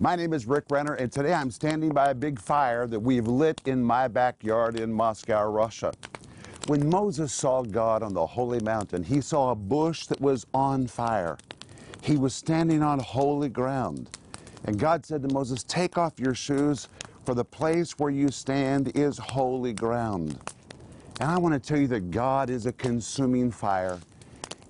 My name is Rick Renner, and today I'm standing by a big fire that we've lit in my backyard in Moscow, Russia. When Moses saw God on the holy mountain, he saw a bush that was on fire. He was standing on holy ground. And God said to Moses, Take off your shoes, for the place where you stand is holy ground. And I want to tell you that God is a consuming fire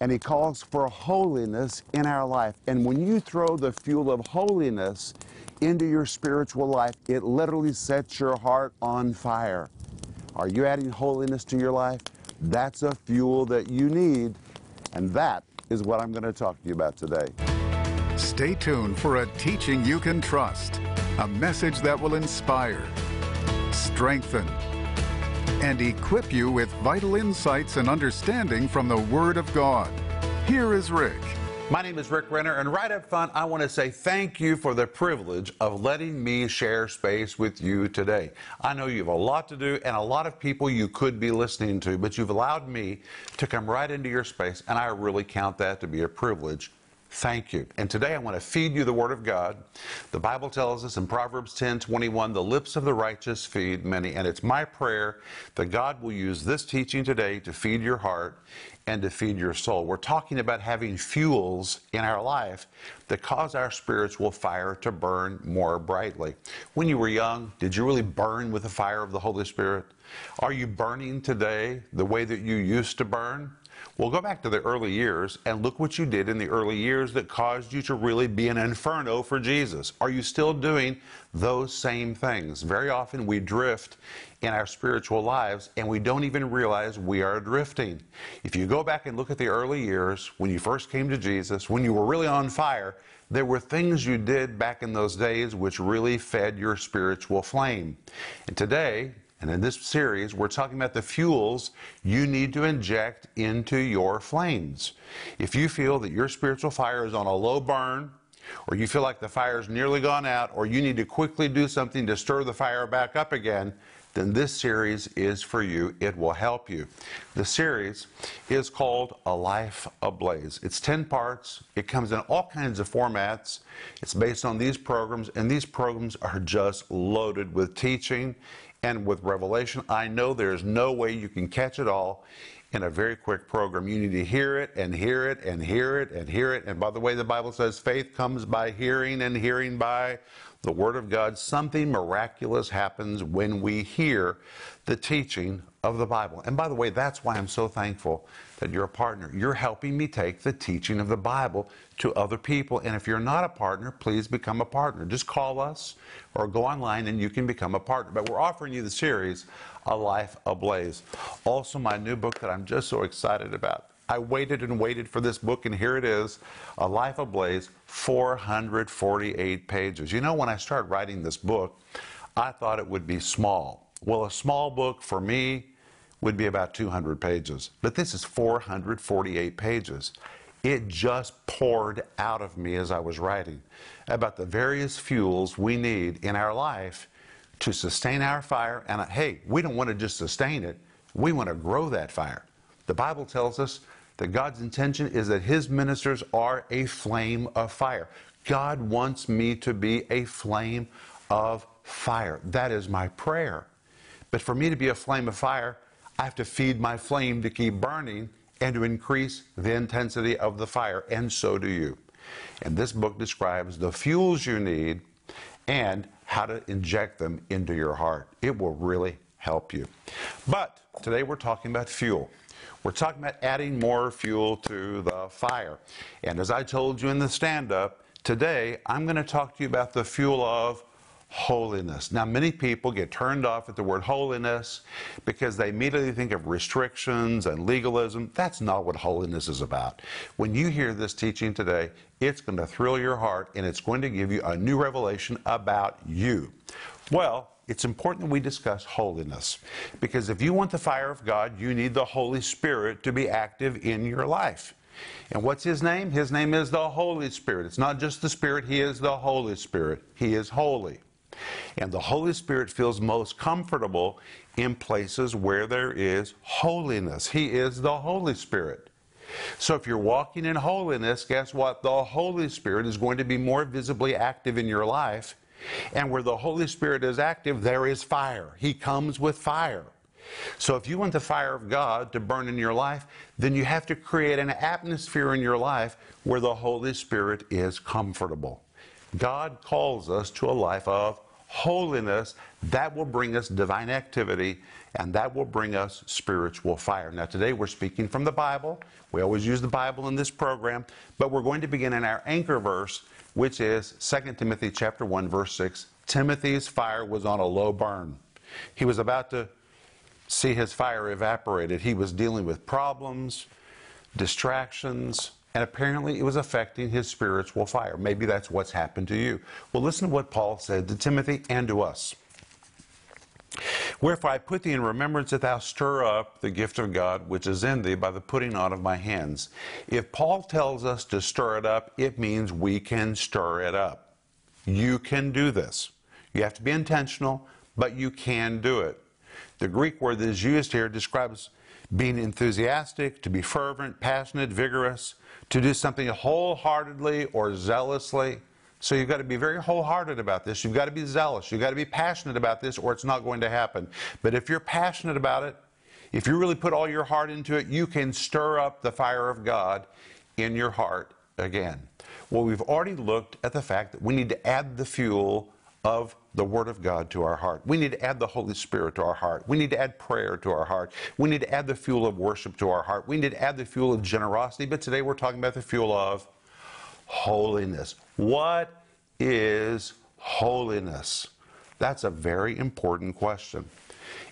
and he calls for holiness in our life. And when you throw the fuel of holiness into your spiritual life, it literally sets your heart on fire. Are you adding holiness to your life? That's a fuel that you need, and that is what I'm going to talk to you about today. Stay tuned for a teaching you can trust, a message that will inspire, strengthen, and equip you with vital insights and understanding from the Word of God. Here is Rick. My name is Rick Renner, and right up front, I want to say thank you for the privilege of letting me share space with you today. I know you have a lot to do and a lot of people you could be listening to, but you've allowed me to come right into your space, and I really count that to be a privilege Thank you. And today I want to feed you the Word of God. The Bible tells us in Proverbs 10 21, the lips of the righteous feed many. And it's my prayer that God will use this teaching today to feed your heart and to feed your soul. We're talking about having fuels in our life that cause our spiritual fire to burn more brightly. When you were young, did you really burn with the fire of the Holy Spirit? Are you burning today the way that you used to burn? Well, go back to the early years and look what you did in the early years that caused you to really be an inferno for Jesus. Are you still doing those same things? Very often we drift in our spiritual lives and we don't even realize we are drifting. If you go back and look at the early years when you first came to Jesus, when you were really on fire, there were things you did back in those days which really fed your spiritual flame. And today, and in this series, we're talking about the fuels you need to inject into your flames. If you feel that your spiritual fire is on a low burn, or you feel like the fire's nearly gone out, or you need to quickly do something to stir the fire back up again, then this series is for you. It will help you. The series is called A Life Ablaze. It's 10 parts. It comes in all kinds of formats. It's based on these programs, and these programs are just loaded with teaching and with Revelation, I know there's no way you can catch it all in a very quick program. You need to hear it and hear it and hear it and hear it. And by the way, the Bible says faith comes by hearing and hearing by the Word of God. Something miraculous happens when we hear the teaching of the Bible. And by the way, that's why I'm so thankful that you're a partner. You're helping me take the teaching of the Bible to other people. And if you're not a partner, please become a partner. Just call us or go online and you can become a partner. But we're offering you the series, A Life Ablaze. Also, my new book that I'm just so excited about. I waited and waited for this book, and here it is A Life Ablaze, 448 pages. You know, when I started writing this book, I thought it would be small. Well, a small book for me would be about 200 pages, but this is 448 pages. It just poured out of me as I was writing about the various fuels we need in our life to sustain our fire. And uh, hey, we don't want to just sustain it, we want to grow that fire. The Bible tells us that God's intention is that His ministers are a flame of fire. God wants me to be a flame of fire. That is my prayer. But for me to be a flame of fire, I have to feed my flame to keep burning and to increase the intensity of the fire, and so do you. And this book describes the fuels you need and how to inject them into your heart. It will really help you. But today we're talking about fuel. We're talking about adding more fuel to the fire. And as I told you in the stand up, today I'm going to talk to you about the fuel of holiness. Now, many people get turned off at the word holiness because they immediately think of restrictions and legalism. That's not what holiness is about. When you hear this teaching today, it's going to thrill your heart and it's going to give you a new revelation about you. Well, it's important that we discuss holiness because if you want the fire of God, you need the Holy Spirit to be active in your life. And what's his name? His name is the Holy Spirit. It's not just the Spirit, he is the Holy Spirit. He is holy. And the Holy Spirit feels most comfortable in places where there is holiness. He is the Holy Spirit. So if you're walking in holiness, guess what? The Holy Spirit is going to be more visibly active in your life. And where the Holy Spirit is active, there is fire. He comes with fire. So if you want the fire of God to burn in your life, then you have to create an atmosphere in your life where the Holy Spirit is comfortable. God calls us to a life of holiness that will bring us divine activity and that will bring us spiritual fire. Now, today we're speaking from the Bible. We always use the Bible in this program, but we're going to begin in our anchor verse, which is 2 Timothy chapter 1 verse 6. Timothy's fire was on a low burn. He was about to see his fire evaporated. He was dealing with problems, distractions, and apparently it was affecting his spiritual fire. Maybe that's what's happened to you. Well, listen to what Paul said to Timothy and to us. Wherefore I put thee in remembrance that thou stir up the gift of God which is in thee by the putting on of my hands. If Paul tells us to stir it up, it means we can stir it up. You can do this. You have to be intentional, but you can do it. The Greek word that is used here describes being enthusiastic, to be fervent, passionate, vigorous, to do something wholeheartedly or zealously. So you've got to be very wholehearted about this. You've got to be zealous. You've got to be passionate about this, or it's not going to happen. But if you're passionate about it, if you really put all your heart into it, you can stir up the fire of God in your heart again. Well, we've already looked at the fact that we need to add the fuel of the Word of God to our heart. We need to add the Holy Spirit to our heart. We need to add prayer to our heart. We need to add the fuel of worship to our heart. We need to add the fuel of generosity. But today we're talking about the fuel of holiness. What is holiness? That's a very important question.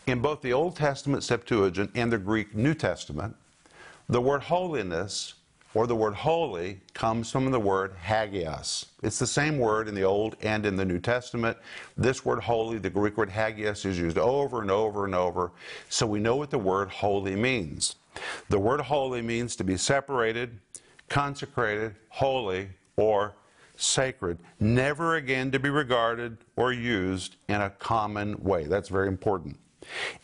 In both the Old Testament Septuagint and the Greek New Testament, the word holiness or the word holy comes from the word hagios. It's the same word in the Old and in the New Testament. This word holy, the Greek word hagios, is used over and over and over. So we know what the word holy means. The word holy means to be separated, consecrated, holy, or sacred, never again to be regarded or used in a common way. That's very important.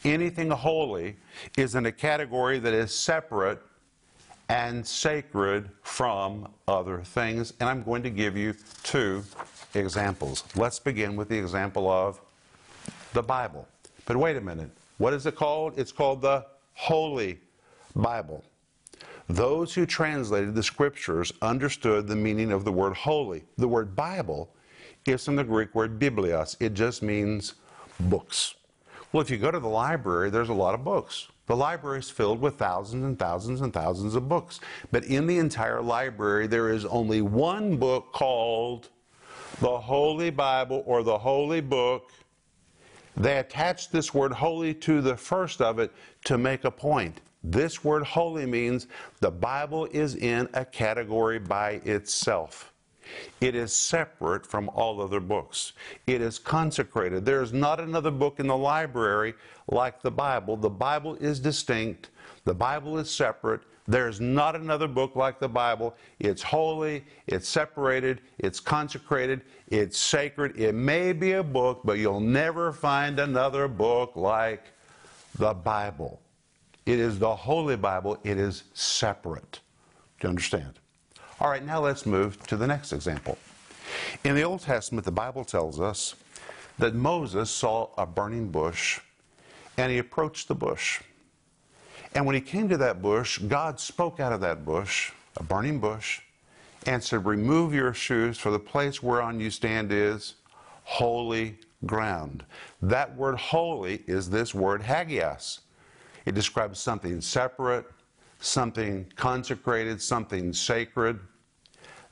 Anything holy is in a category that is separate and sacred from other things. And I'm going to give you two examples. Let's begin with the example of the Bible. But wait a minute. What is it called? It's called the Holy Bible. Those who translated the scriptures understood the meaning of the word holy. The word Bible is from the Greek word biblios. It just means books. Well, if you go to the library, there's a lot of books. The library is filled with thousands and thousands and thousands of books. But in the entire library, there is only one book called the Holy Bible or the Holy Book. They attach this word holy to the first of it to make a point. This word holy means the Bible is in a category by itself. It is separate from all other books. It is consecrated. There is not another book in the library like the Bible. The Bible is distinct. The Bible is separate. There's not another book like the Bible. It's holy, it's separated, it's consecrated, it's sacred. It may be a book, but you'll never find another book like the Bible. It is the Holy Bible, it is separate. Do you understand? All right, now let's move to the next example. In the Old Testament, the Bible tells us that Moses saw a burning bush and he approached the bush. And when he came to that bush, God spoke out of that bush, a burning bush, and said, Remove your shoes, for the place whereon you stand is holy ground. That word holy is this word hagios. It describes something separate, something consecrated, something sacred.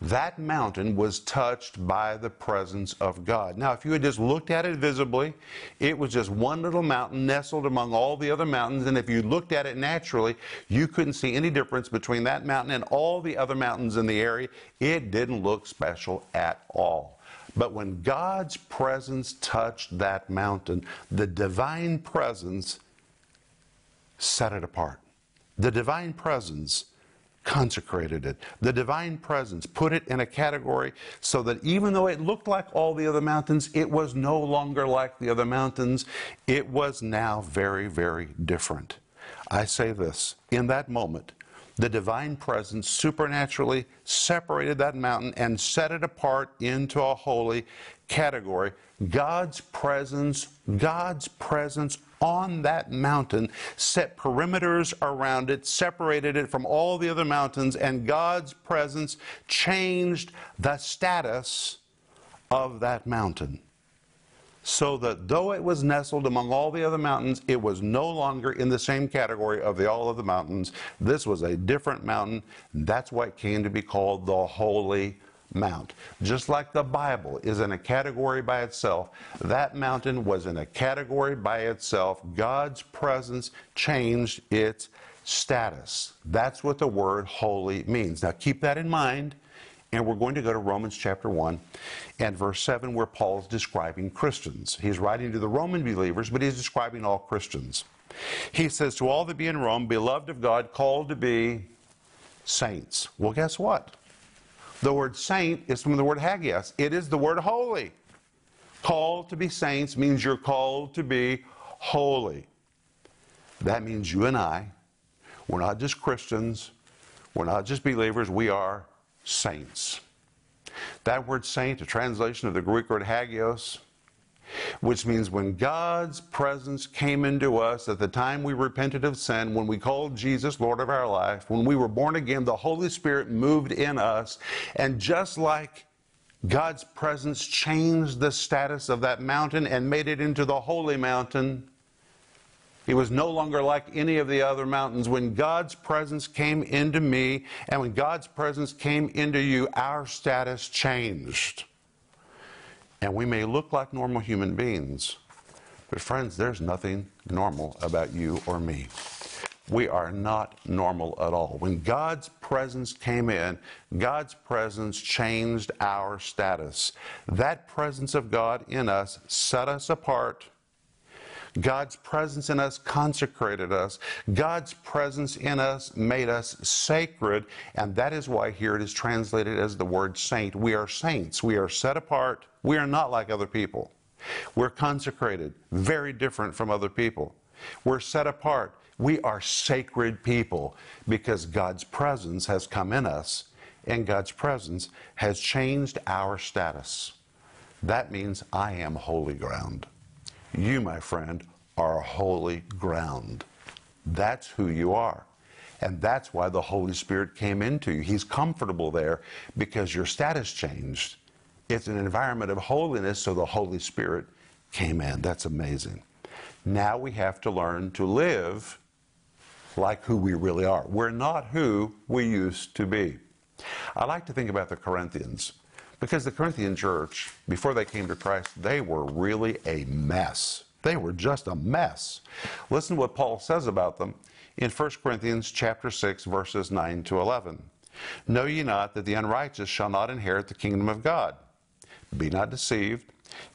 That mountain was touched by the presence of God. Now, if you had just looked at it visibly, it was just one little mountain nestled among all the other mountains. And if you looked at it naturally, you couldn't see any difference between that mountain and all the other mountains in the area. It didn't look special at all. But when God's presence touched that mountain, the divine presence set it apart. The divine presence consecrated it. The divine presence put it in a category so that even though it looked like all the other mountains, it was no longer like the other mountains. It was now very, very different. I say this in that moment, the divine presence supernaturally separated that mountain and set it apart into a holy category. God's presence, God's presence on that mountain set perimeters around it, separated it from all the other mountains, and God's presence changed the status of that mountain so that though it was nestled among all the other mountains, it was no longer in the same category of the all of the mountains. This was a different mountain. That's why it came to be called the Holy Mount. Just like the Bible is in a category by itself, that mountain was in a category by itself. God's presence changed its status. That's what the word holy means. Now keep that in mind. And we're going to go to Romans chapter 1 and verse 7, where Paul's describing Christians. He's writing to the Roman believers, but he's describing all Christians. He says, To all that be in Rome, beloved of God, called to be saints. Well, guess what? The word saint is from the word hagios, it is the word holy. Called to be saints means you're called to be holy. That means you and I, we're not just Christians, we're not just believers, we are saints. That word saint, a translation of the Greek word hagios, which means when God's presence came into us at the time we repented of sin, when we called Jesus Lord of our life, when we were born again, the Holy Spirit moved in us. And just like God's presence changed the status of that mountain and made it into the holy mountain, he was no longer like any of the other mountains. When God's presence came into me and when God's presence came into you, our status changed. And we may look like normal human beings, but friends, there's nothing normal about you or me. We are not normal at all. When God's presence came in, God's presence changed our status. That presence of God in us set us apart God's presence in us consecrated us. God's presence in us made us sacred. And that is why here it is translated as the word saint. We are saints. We are set apart. We are not like other people. We're consecrated, very different from other people. We're set apart. We are sacred people because God's presence has come in us and God's presence has changed our status. That means I am holy ground. You, my friend, are holy ground. That's who you are. And that's why the Holy Spirit came into you. He's comfortable there because your status changed. It's an environment of holiness, so the Holy Spirit came in. That's amazing. Now we have to learn to live like who we really are. We're not who we used to be. I like to think about the Corinthians. Because the Corinthian church, before they came to Christ, they were really a mess. They were just a mess. Listen to what Paul says about them in 1 Corinthians chapter 6 verses 9 to 11. Know ye not that the unrighteous shall not inherit the kingdom of God? Be not deceived,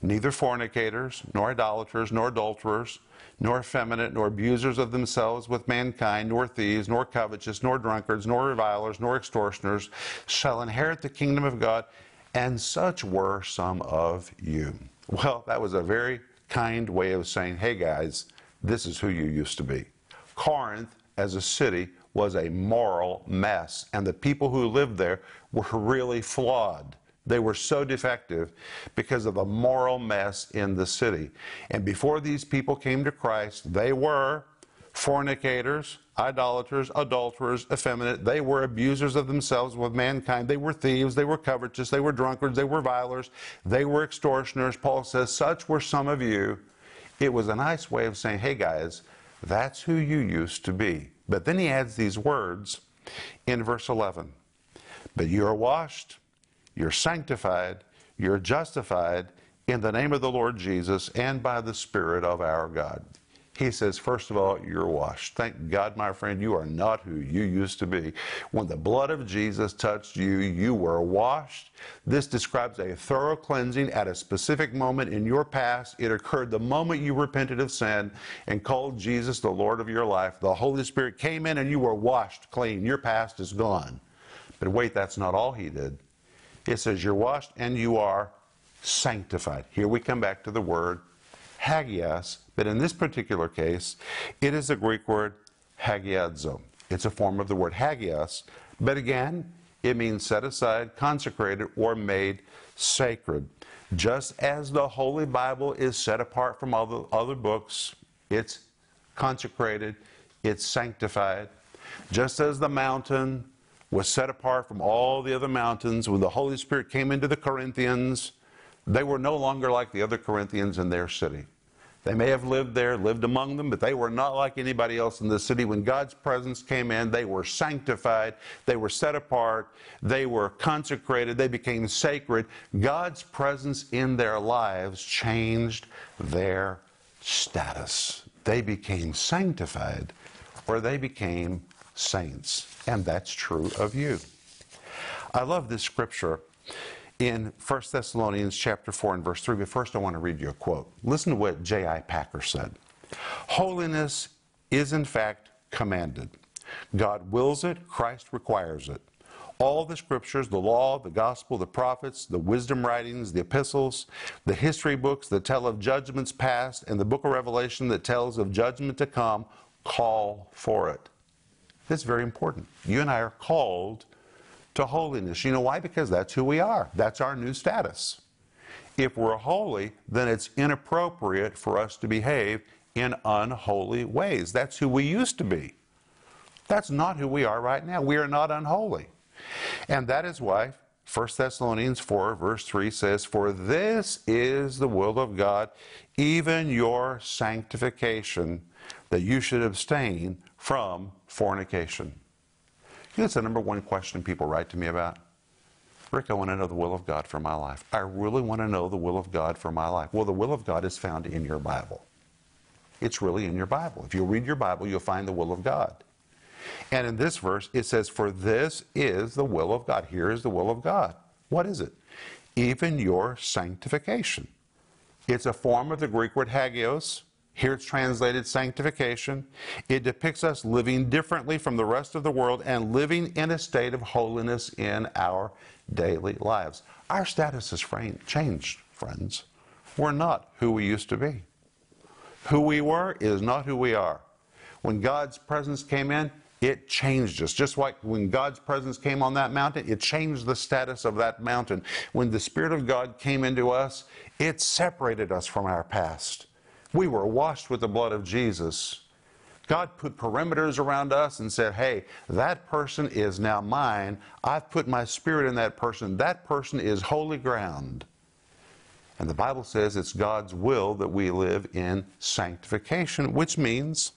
neither fornicators, nor idolaters, nor adulterers, nor effeminate, nor abusers of themselves with mankind, nor thieves, nor covetous, nor drunkards, nor revilers, nor extortioners shall inherit the kingdom of God and such were some of you. Well, that was a very kind way of saying, hey guys, this is who you used to be. Corinth, as a city, was a moral mess, and the people who lived there were really flawed. They were so defective because of the moral mess in the city. And before these people came to Christ, they were fornicators, idolaters, adulterers, effeminate. They were abusers of themselves with mankind. They were thieves. They were covetous. They were drunkards. They were vilers. They were extortioners. Paul says, Such were some of you. It was a nice way of saying, Hey guys, that's who you used to be. But then he adds these words in verse 11 But you are washed, you're sanctified, you're justified in the name of the Lord Jesus and by the Spirit of our God. He says, first of all, you're washed. Thank God, my friend, you are not who you used to be. When the blood of Jesus touched you, you were washed. This describes a thorough cleansing at a specific moment in your past. It occurred the moment you repented of sin and called Jesus the Lord of your life. The Holy Spirit came in and you were washed clean. Your past is gone. But wait, that's not all he did. It says you're washed and you are sanctified. Here we come back to the word hagios, but in this particular case, it is the Greek word hagiadzo. It's a form of the word hagios, but again, it means set aside, consecrated, or made sacred. Just as the Holy Bible is set apart from the other books, it's consecrated, it's sanctified. Just as the mountain was set apart from all the other mountains, when the Holy Spirit came into the Corinthians, they were no longer like the other Corinthians in their city. They may have lived there, lived among them, but they were not like anybody else in the city. When God's presence came in, they were sanctified, they were set apart, they were consecrated, they became sacred. God's presence in their lives changed their status. They became sanctified, or they became saints. And that's true of you. I love this scripture in 1 Thessalonians chapter 4 and verse 3. But first I want to read you a quote. Listen to what J.I. Packer said. Holiness is in fact commanded. God wills it, Christ requires it. All the scriptures, the law, the gospel, the prophets, the wisdom writings, the epistles, the history books that tell of judgments past, and the book of Revelation that tells of judgment to come, call for it. That's very important. You and I are called to holiness. You know why? Because that's who we are. That's our new status. If we're holy, then it's inappropriate for us to behave in unholy ways. That's who we used to be. That's not who we are right now. We are not unholy. And that is why 1 Thessalonians 4, verse 3 says, For this is the will of God, even your sanctification, that you should abstain from fornication. You know, it's the number one question people write to me about. Rick, I want to know the will of God for my life. I really want to know the will of God for my life. Well, the will of God is found in your Bible. It's really in your Bible. If you read your Bible, you'll find the will of God. And in this verse, it says, For this is the will of God. Here is the will of God. What is it? Even your sanctification. It's a form of the Greek word hagios, here it's translated sanctification. It depicts us living differently from the rest of the world and living in a state of holiness in our daily lives. Our status has changed, friends. We're not who we used to be. Who we were is not who we are. When God's presence came in, it changed us. Just like when God's presence came on that mountain, it changed the status of that mountain. When the Spirit of God came into us, it separated us from our past. We were washed with the blood of Jesus. God put perimeters around us and said, hey, that person is now mine. I've put my spirit in that person. That person is holy ground. And the Bible says it's God's will that we live in sanctification, which means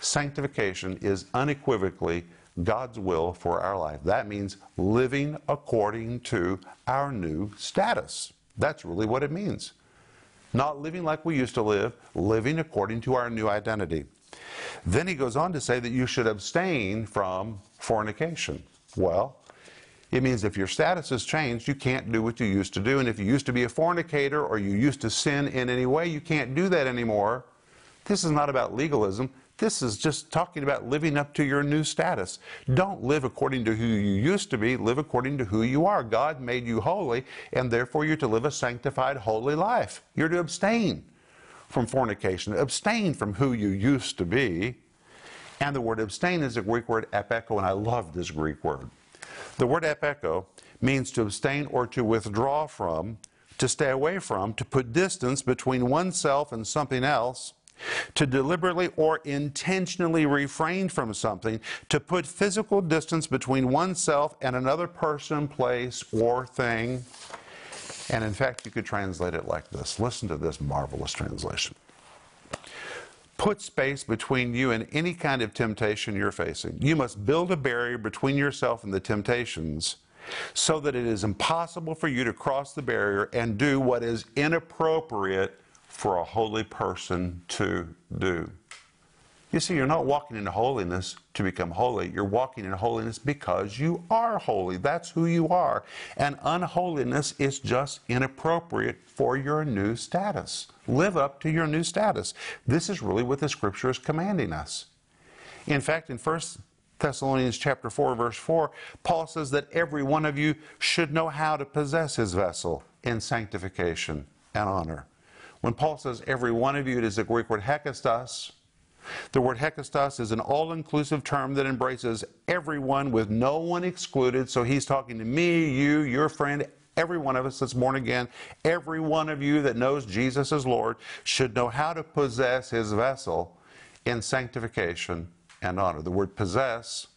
sanctification is unequivocally God's will for our life. That means living according to our new status. That's really what it means not living like we used to live, living according to our new identity. Then he goes on to say that you should abstain from fornication. Well, it means if your status has changed, you can't do what you used to do. And if you used to be a fornicator or you used to sin in any way, you can't do that anymore. This is not about legalism. This is just talking about living up to your new status. Don't live according to who you used to be, live according to who you are. God made you holy, and therefore you're to live a sanctified, holy life. You're to abstain from fornication, abstain from who you used to be. And the word abstain is a Greek word apecho, and I love this Greek word. The word apecho means to abstain or to withdraw from, to stay away from, to put distance between oneself and something else to deliberately or intentionally refrain from something, to put physical distance between oneself and another person, place, or thing. And in fact, you could translate it like this. Listen to this marvelous translation. Put space between you and any kind of temptation you're facing. You must build a barrier between yourself and the temptations so that it is impossible for you to cross the barrier and do what is inappropriate for a holy person to do. You see, you're not walking in holiness to become holy. You're walking in holiness because you are holy. That's who you are. And unholiness is just inappropriate for your new status. Live up to your new status. This is really what the scripture is commanding us. In fact, in 1 Thessalonians chapter 4 verse 4, Paul says that every one of you should know how to possess his vessel in sanctification and honor. When Paul says every one of you, it is a Greek word hekastos, The word hekastos is an all inclusive term that embraces everyone with no one excluded. So he's talking to me, you, your friend, every one of us that's born again, every one of you that knows Jesus as Lord should know how to possess his vessel in sanctification and honor. The word possess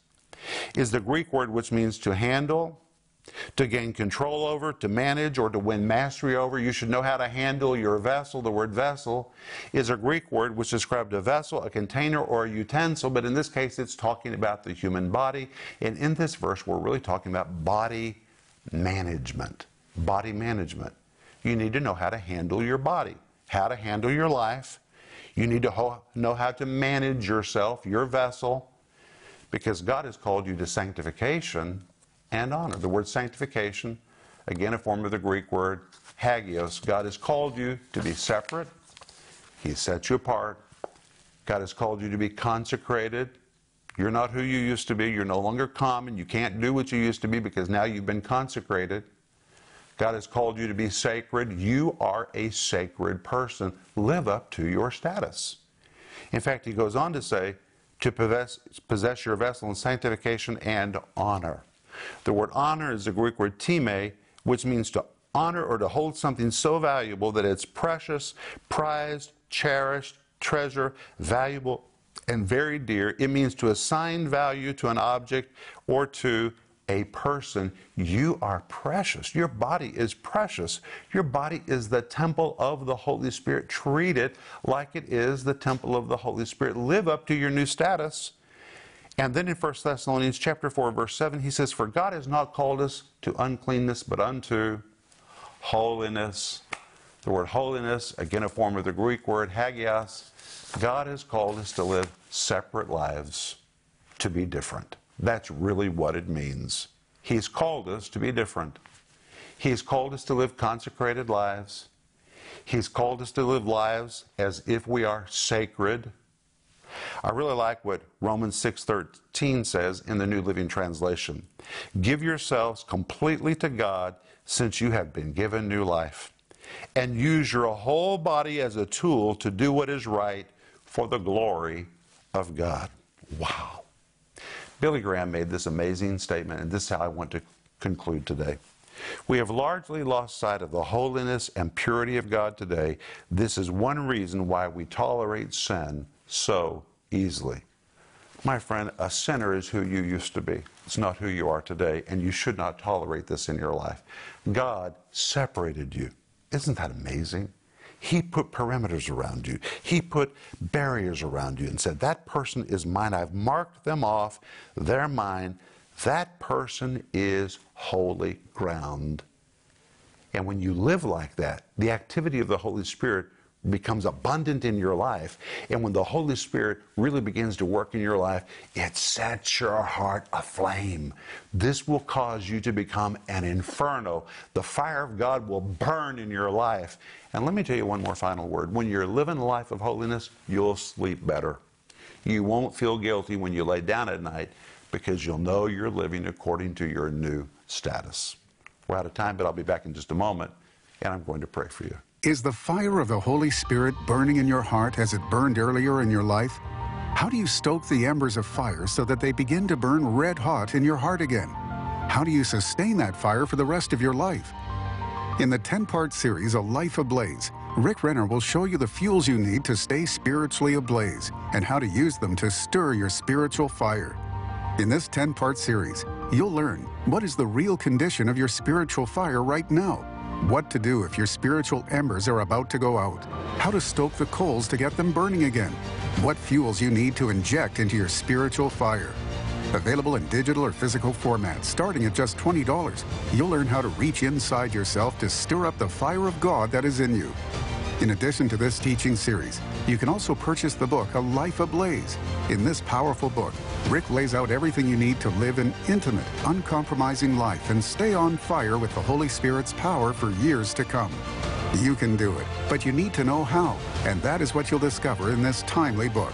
is the Greek word which means to handle, to gain control over, to manage, or to win mastery over. You should know how to handle your vessel. The word vessel is a Greek word which describes a vessel, a container, or a utensil, but in this case it's talking about the human body. And in this verse, we're really talking about body management. Body management. You need to know how to handle your body, how to handle your life. You need to ho- know how to manage yourself, your vessel, because God has called you to sanctification and honor. The word sanctification, again, a form of the Greek word hagios. God has called you to be separate, He set you apart. God has called you to be consecrated. You're not who you used to be. You're no longer common. You can't do what you used to be because now you've been consecrated. God has called you to be sacred. You are a sacred person. Live up to your status. In fact, he goes on to say, to possess, possess your vessel in sanctification and honor. The word honor is the Greek word time, which means to honor or to hold something so valuable that it's precious, prized, cherished, treasure, valuable, and very dear. It means to assign value to an object or to a person. You are precious. Your body is precious. Your body is the temple of the Holy Spirit. Treat it like it is the temple of the Holy Spirit. Live up to your new status. And then in 1 Thessalonians chapter 4, verse 7, he says, For God has not called us to uncleanness, but unto holiness. The word holiness, again a form of the Greek word hagios, God has called us to live separate lives, to be different. That's really what it means. He's called us to be different. He's called us to live consecrated lives. He's called us to live lives as if we are sacred. I really like what Romans 6:13 says in the New Living Translation. Give yourselves completely to God since you have been given new life. And use your whole body as a tool to do what is right for the glory of God. Wow. Billy Graham made this amazing statement, and this is how I want to conclude today. We have largely lost sight of the holiness and purity of God today. This is one reason why we tolerate sin so easily. My friend, a sinner is who you used to be. It's not who you are today, and you should not tolerate this in your life. God separated you. Isn't that amazing? He put perimeters around you. He put barriers around you and said, That person is mine. I've marked them off. They're mine. That person is holy ground. And when you live like that, the activity of the Holy Spirit becomes abundant in your life. And when the Holy Spirit really begins to work in your life, it sets your heart aflame. This will cause you to become an inferno. The fire of God will burn in your life. And let me tell you one more final word. When you're living a life of holiness, you'll sleep better. You won't feel guilty when you lay down at night because you'll know you're living according to your new status. We're out of time, but I'll be back in just a moment, and I'm going to pray for you. Is the fire of the Holy Spirit burning in your heart as it burned earlier in your life? How do you stoke the embers of fire so that they begin to burn red hot in your heart again? How do you sustain that fire for the rest of your life? In the 10 part series, A Life Ablaze, Rick Renner will show you the fuels you need to stay spiritually ablaze and how to use them to stir your spiritual fire. In this 10 part series, you'll learn what is the real condition of your spiritual fire right now what to do if your spiritual embers are about to go out. How to stoke the coals to get them burning again. What fuels you need to inject into your spiritual fire. Available in digital or physical format, starting at just $20. You'll learn how to reach inside yourself to stir up the fire of God that is in you. In addition to this teaching series, you can also purchase the book A Life Ablaze. In this powerful book, Rick lays out everything you need to live an intimate, uncompromising life and stay on fire with the Holy Spirit's power for years to come. You can do it, but you need to know how, and that is what you'll discover in this timely book.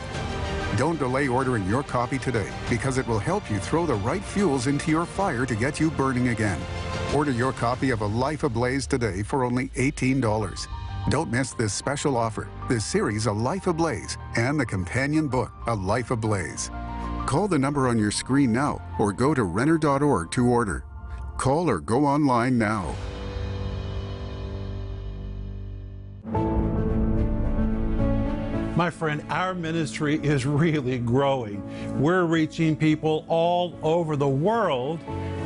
Don't delay ordering your copy today because it will help you throw the right fuels into your fire to get you burning again. Order your copy of A Life Ablaze today for only $18. Don't miss this special offer, this series, A Life Ablaze, and the companion book, A Life Ablaze. Call the number on your screen now or go to Renner.org to order. Call or go online now. My friend, our ministry is really growing. We're reaching people all over the world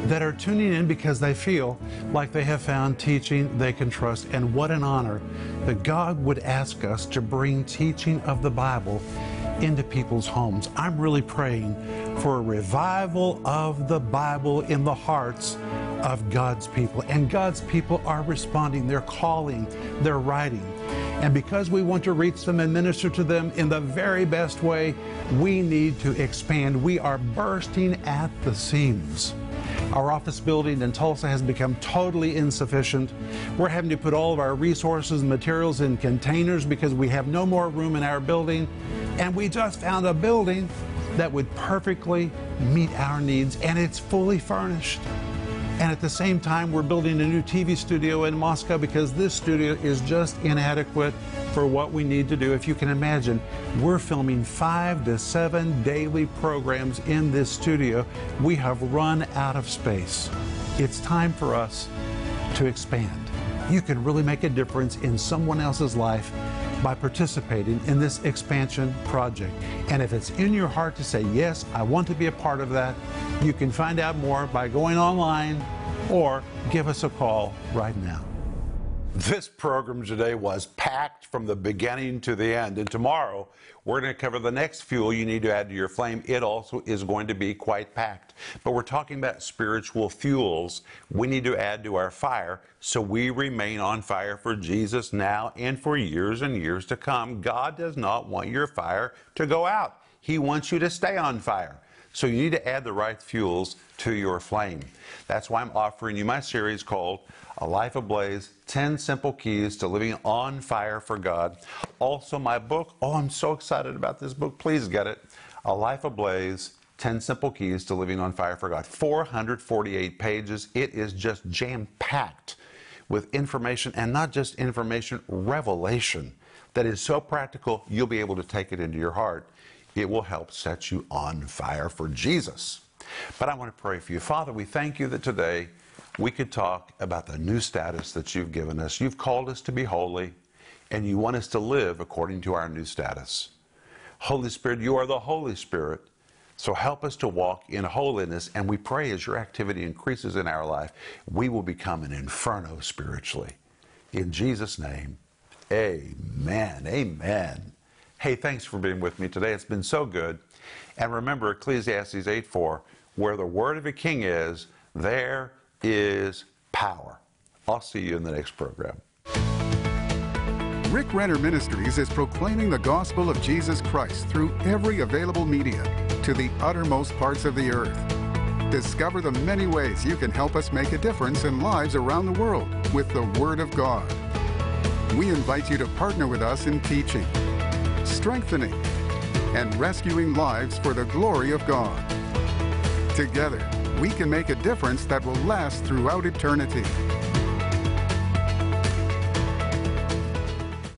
that are tuning in because they feel like they have found teaching they can trust. And what an honor that God would ask us to bring teaching of the Bible into people's homes. I'm really praying for a revival of the Bible in the hearts of God's people. And God's people are responding, they're calling, they're writing. And because we want to reach them and minister to them in the very best way, we need to expand. We are bursting at the seams. Our office building in Tulsa has become totally insufficient. We're having to put all of our resources and materials in containers because we have no more room in our building. And we just found a building that would perfectly meet our needs, and it's fully furnished. And at the same time, we're building a new TV studio in Moscow because this studio is just inadequate for what we need to do. If you can imagine, we're filming five to seven daily programs in this studio. We have run out of space. It's time for us to expand. You can really make a difference in someone else's life by participating in this expansion project. And if it's in your heart to say, Yes, I want to be a part of that, you can find out more by going online or give us a call right now. This program today was packed from the beginning to the end. And tomorrow, we're going to cover the next fuel you need to add to your flame. It also is going to be quite packed. But we're talking about spiritual fuels we need to add to our fire so we remain on fire for Jesus now and for years and years to come. God does not want your fire to go out, He wants you to stay on fire. So you need to add the right fuels to your flame. That's why I'm offering you my series called A Life Ablaze 10 Simple Keys to Living on Fire for God. Also, my book. Oh, I'm so excited about this book. Please get it. A Life Ablaze 10 Simple Keys to Living on Fire for God. 448 pages. It is just jam packed with information and not just information, revelation that is so practical you'll be able to take it into your heart it will help set you on fire for Jesus. But I want to pray for you. Father, we thank you that today we could talk about the new status that you've given us. You've called us to be holy, and you want us to live according to our new status. Holy Spirit, you are the Holy Spirit. So help us to walk in holiness, and we pray as your activity increases in our life, we will become an inferno spiritually. In Jesus' name, amen. Amen. Hey, thanks for being with me today. It's been so good. And remember Ecclesiastes 8 4, where the word of a king is, there is power. I'll see you in the next program. Rick Renner Ministries is proclaiming the gospel of Jesus Christ through every available media to the uttermost parts of the earth. Discover the many ways you can help us make a difference in lives around the world with the Word of God. We invite you to partner with us in teaching strengthening, and rescuing lives for the glory of God. Together, we can make a difference that will last throughout eternity.